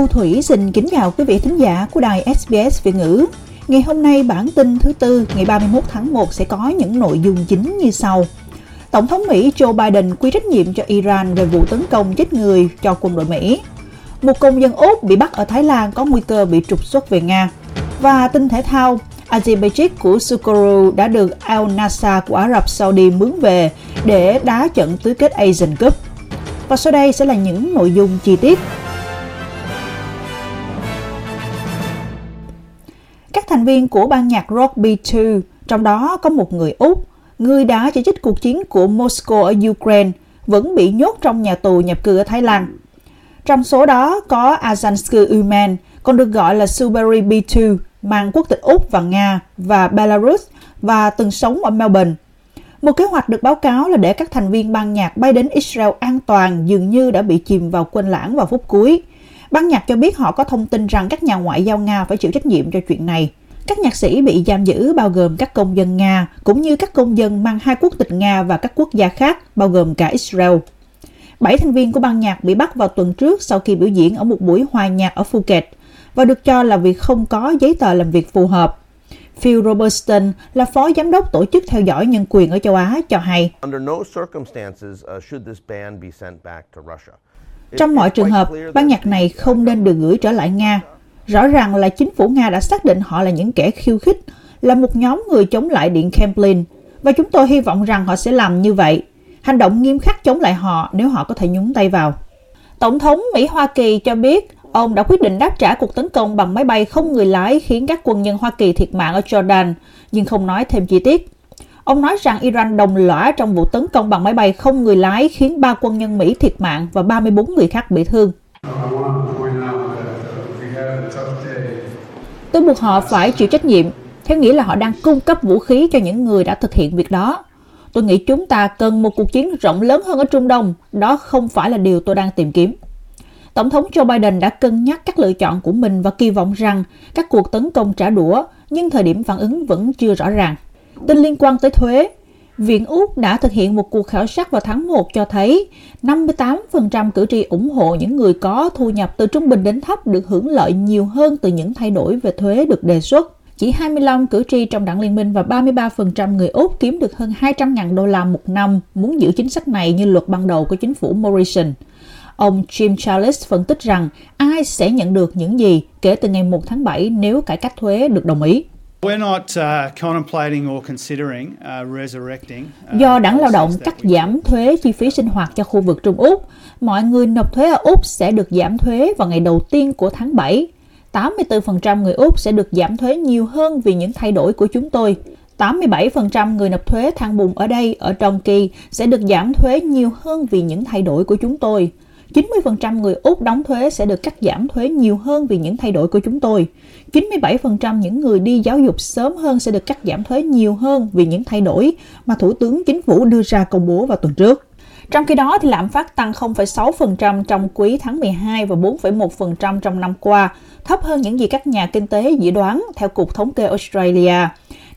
Thu Thủy xin kính chào quý vị thính giả của đài SBS Việt ngữ. Ngày hôm nay bản tin thứ tư ngày 31 tháng 1 sẽ có những nội dung chính như sau. Tổng thống Mỹ Joe Biden quy trách nhiệm cho Iran về vụ tấn công chết người cho quân đội Mỹ. Một công dân Úc bị bắt ở Thái Lan có nguy cơ bị trục xuất về Nga. Và tin thể thao, Azerbaijan của Sukoru đã được Al Nassr của Ả Rập Saudi mướn về để đá trận tứ kết Asian Cup. Và sau đây sẽ là những nội dung chi tiết. Thành viên của ban nhạc Rock B2, trong đó có một người Úc, người đã chỉ trích cuộc chiến của Moscow ở Ukraine, vẫn bị nhốt trong nhà tù nhập cư ở Thái Lan. Trong số đó có Azansky Uman, còn được gọi là Subari B2, mang quốc tịch Úc và Nga và Belarus và từng sống ở Melbourne. Một kế hoạch được báo cáo là để các thành viên ban nhạc bay đến Israel an toàn dường như đã bị chìm vào quên lãng vào phút cuối. Ban nhạc cho biết họ có thông tin rằng các nhà ngoại giao Nga phải chịu trách nhiệm cho chuyện này. Các nhạc sĩ bị giam giữ bao gồm các công dân Nga, cũng như các công dân mang hai quốc tịch Nga và các quốc gia khác, bao gồm cả Israel. Bảy thành viên của ban nhạc bị bắt vào tuần trước sau khi biểu diễn ở một buổi hòa nhạc ở Phuket và được cho là vì không có giấy tờ làm việc phù hợp. Phil Robertson là phó giám đốc tổ chức theo dõi nhân quyền ở châu Á cho hay. Trong mọi trường hợp, ban nhạc này không nên được gửi trở lại Nga. Rõ ràng là chính phủ Nga đã xác định họ là những kẻ khiêu khích, là một nhóm người chống lại Điện Kremlin, và chúng tôi hy vọng rằng họ sẽ làm như vậy, hành động nghiêm khắc chống lại họ nếu họ có thể nhúng tay vào. Tổng thống Mỹ Hoa Kỳ cho biết ông đã quyết định đáp trả cuộc tấn công bằng máy bay không người lái khiến các quân nhân Hoa Kỳ thiệt mạng ở Jordan, nhưng không nói thêm chi tiết. Ông nói rằng Iran đồng lõa trong vụ tấn công bằng máy bay không người lái khiến ba quân nhân Mỹ thiệt mạng và 34 người khác bị thương. Tôi buộc họ phải chịu trách nhiệm, theo nghĩa là họ đang cung cấp vũ khí cho những người đã thực hiện việc đó. Tôi nghĩ chúng ta cần một cuộc chiến rộng lớn hơn ở Trung Đông, đó không phải là điều tôi đang tìm kiếm. Tổng thống Joe Biden đã cân nhắc các lựa chọn của mình và kỳ vọng rằng các cuộc tấn công trả đũa, nhưng thời điểm phản ứng vẫn chưa rõ ràng. Tin liên quan tới thuế, Viện Úc đã thực hiện một cuộc khảo sát vào tháng 1 cho thấy 58% cử tri ủng hộ những người có thu nhập từ trung bình đến thấp được hưởng lợi nhiều hơn từ những thay đổi về thuế được đề xuất. Chỉ 25 cử tri trong đảng Liên minh và 33% người Úc kiếm được hơn 200.000 đô la một năm muốn giữ chính sách này như luật ban đầu của chính phủ Morrison. Ông Jim Charles phân tích rằng ai sẽ nhận được những gì kể từ ngày 1 tháng 7 nếu cải cách thuế được đồng ý. Uh, uh, Do đảng lao động cắt giảm thuế chi phí sinh hoạt cho khu vực Trung Úc, mọi người nộp thuế ở Úc sẽ được giảm thuế vào ngày đầu tiên của tháng 7. 84% người Úc sẽ được giảm thuế nhiều hơn vì những thay đổi của chúng tôi. 87% người nộp thuế thang bùn ở đây, ở trong kỳ, sẽ được giảm thuế nhiều hơn vì những thay đổi của chúng tôi. 90% người Úc đóng thuế sẽ được cắt giảm thuế nhiều hơn vì những thay đổi của chúng tôi. 97% những người đi giáo dục sớm hơn sẽ được cắt giảm thuế nhiều hơn vì những thay đổi mà Thủ tướng Chính phủ đưa ra công bố vào tuần trước. Trong khi đó, thì lạm phát tăng 0,6% trong quý tháng 12 và 4,1% trong năm qua, thấp hơn những gì các nhà kinh tế dự đoán theo Cục Thống kê Australia.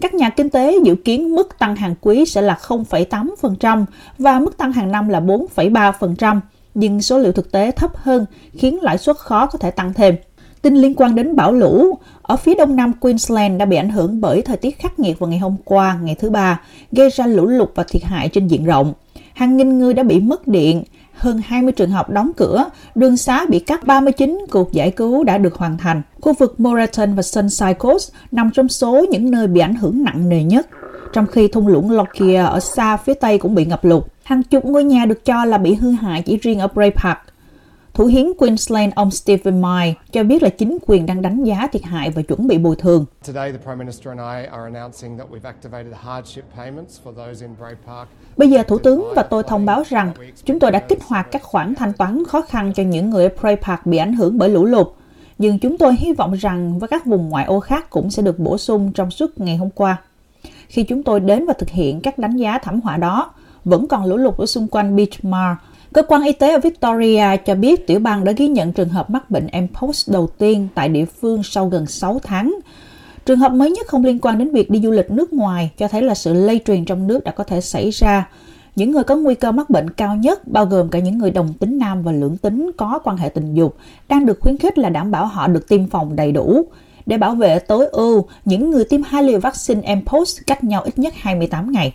Các nhà kinh tế dự kiến mức tăng hàng quý sẽ là 0,8% và mức tăng hàng năm là 4,3% nhưng số liệu thực tế thấp hơn khiến lãi suất khó có thể tăng thêm. Tin liên quan đến bão lũ, ở phía đông nam Queensland đã bị ảnh hưởng bởi thời tiết khắc nghiệt vào ngày hôm qua, ngày thứ ba, gây ra lũ lụt và thiệt hại trên diện rộng. Hàng nghìn người đã bị mất điện, hơn 20 trường học đóng cửa, đường xá bị cắt 39 cuộc giải cứu đã được hoàn thành. Khu vực Moreton và Sunshine Coast nằm trong số những nơi bị ảnh hưởng nặng nề nhất trong khi thung lũng Lockyer ở xa phía tây cũng bị ngập lụt. Hàng chục ngôi nhà được cho là bị hư hại chỉ riêng ở Bray Park. Thủ hiến Queensland ông Stephen May cho biết là chính quyền đang đánh giá thiệt hại và chuẩn bị bồi thường. Bây giờ Thủ tướng và tôi thông báo rằng chúng tôi đã kích hoạt các khoản thanh toán khó khăn cho những người ở Bray Park bị ảnh hưởng bởi lũ lụt. Nhưng chúng tôi hy vọng rằng với các vùng ngoại ô khác cũng sẽ được bổ sung trong suốt ngày hôm qua. Khi chúng tôi đến và thực hiện các đánh giá thảm họa đó, vẫn còn lũ lụt ở xung quanh Beachmar. Cơ quan y tế ở Victoria cho biết tiểu bang đã ghi nhận trường hợp mắc bệnh Mpox đầu tiên tại địa phương sau gần 6 tháng. Trường hợp mới nhất không liên quan đến việc đi du lịch nước ngoài, cho thấy là sự lây truyền trong nước đã có thể xảy ra. Những người có nguy cơ mắc bệnh cao nhất, bao gồm cả những người đồng tính nam nam và lưỡng tính có quan hệ tình dục, đang được khuyến khích là đảm bảo họ được tiêm phòng đầy đủ để bảo vệ tối ưu, những người tiêm hai liều vaccine Mpox cách nhau ít nhất 28 ngày.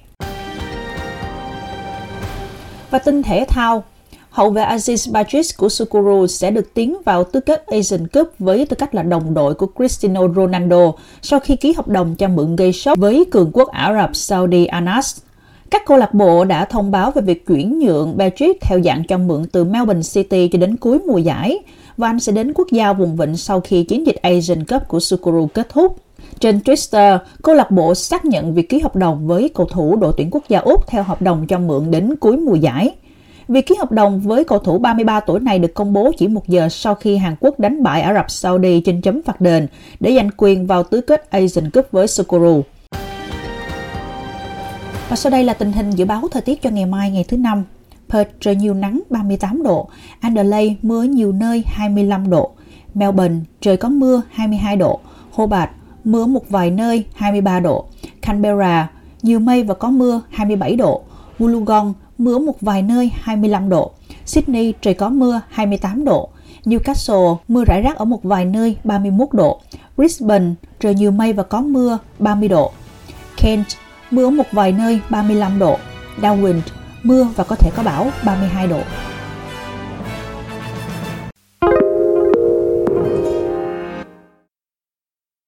Và tinh thể thao, hậu vệ Aziz Bajis của Sukuru sẽ được tiến vào tứ kết Asian Cup với tư cách là đồng đội của Cristiano Ronaldo sau khi ký hợp đồng cho mượn gây sốc với cường quốc Ả Rập Saudi Anas. Các câu lạc bộ đã thông báo về việc chuyển nhượng Bajis theo dạng cho mượn từ Melbourne City cho đến cuối mùa giải và anh sẽ đến quốc gia vùng vịnh sau khi chiến dịch Asian Cup của Sukuru kết thúc. Trên Twitter, câu lạc bộ xác nhận việc ký hợp đồng với cầu thủ đội tuyển quốc gia Úc theo hợp đồng cho mượn đến cuối mùa giải. Việc ký hợp đồng với cầu thủ 33 tuổi này được công bố chỉ một giờ sau khi Hàn Quốc đánh bại Ả Rập Saudi trên chấm phạt đền để giành quyền vào tứ kết Asian Cup với Sukuru. Và sau đây là tình hình dự báo thời tiết cho ngày mai ngày thứ năm. Perth trời nhiều nắng 38 độ, Adelaide mưa nhiều nơi 25 độ, Melbourne trời có mưa 22 độ, Hobart mưa một vài nơi 23 độ, Canberra nhiều mây và có mưa 27 độ, Wollongong mưa một vài nơi 25 độ, Sydney trời có mưa 28 độ, Newcastle mưa rải rác ở một vài nơi 31 độ, Brisbane trời nhiều mây và có mưa 30 độ, Kent mưa một vài nơi 35 độ, Darwin mưa và có thể có bão 32 độ.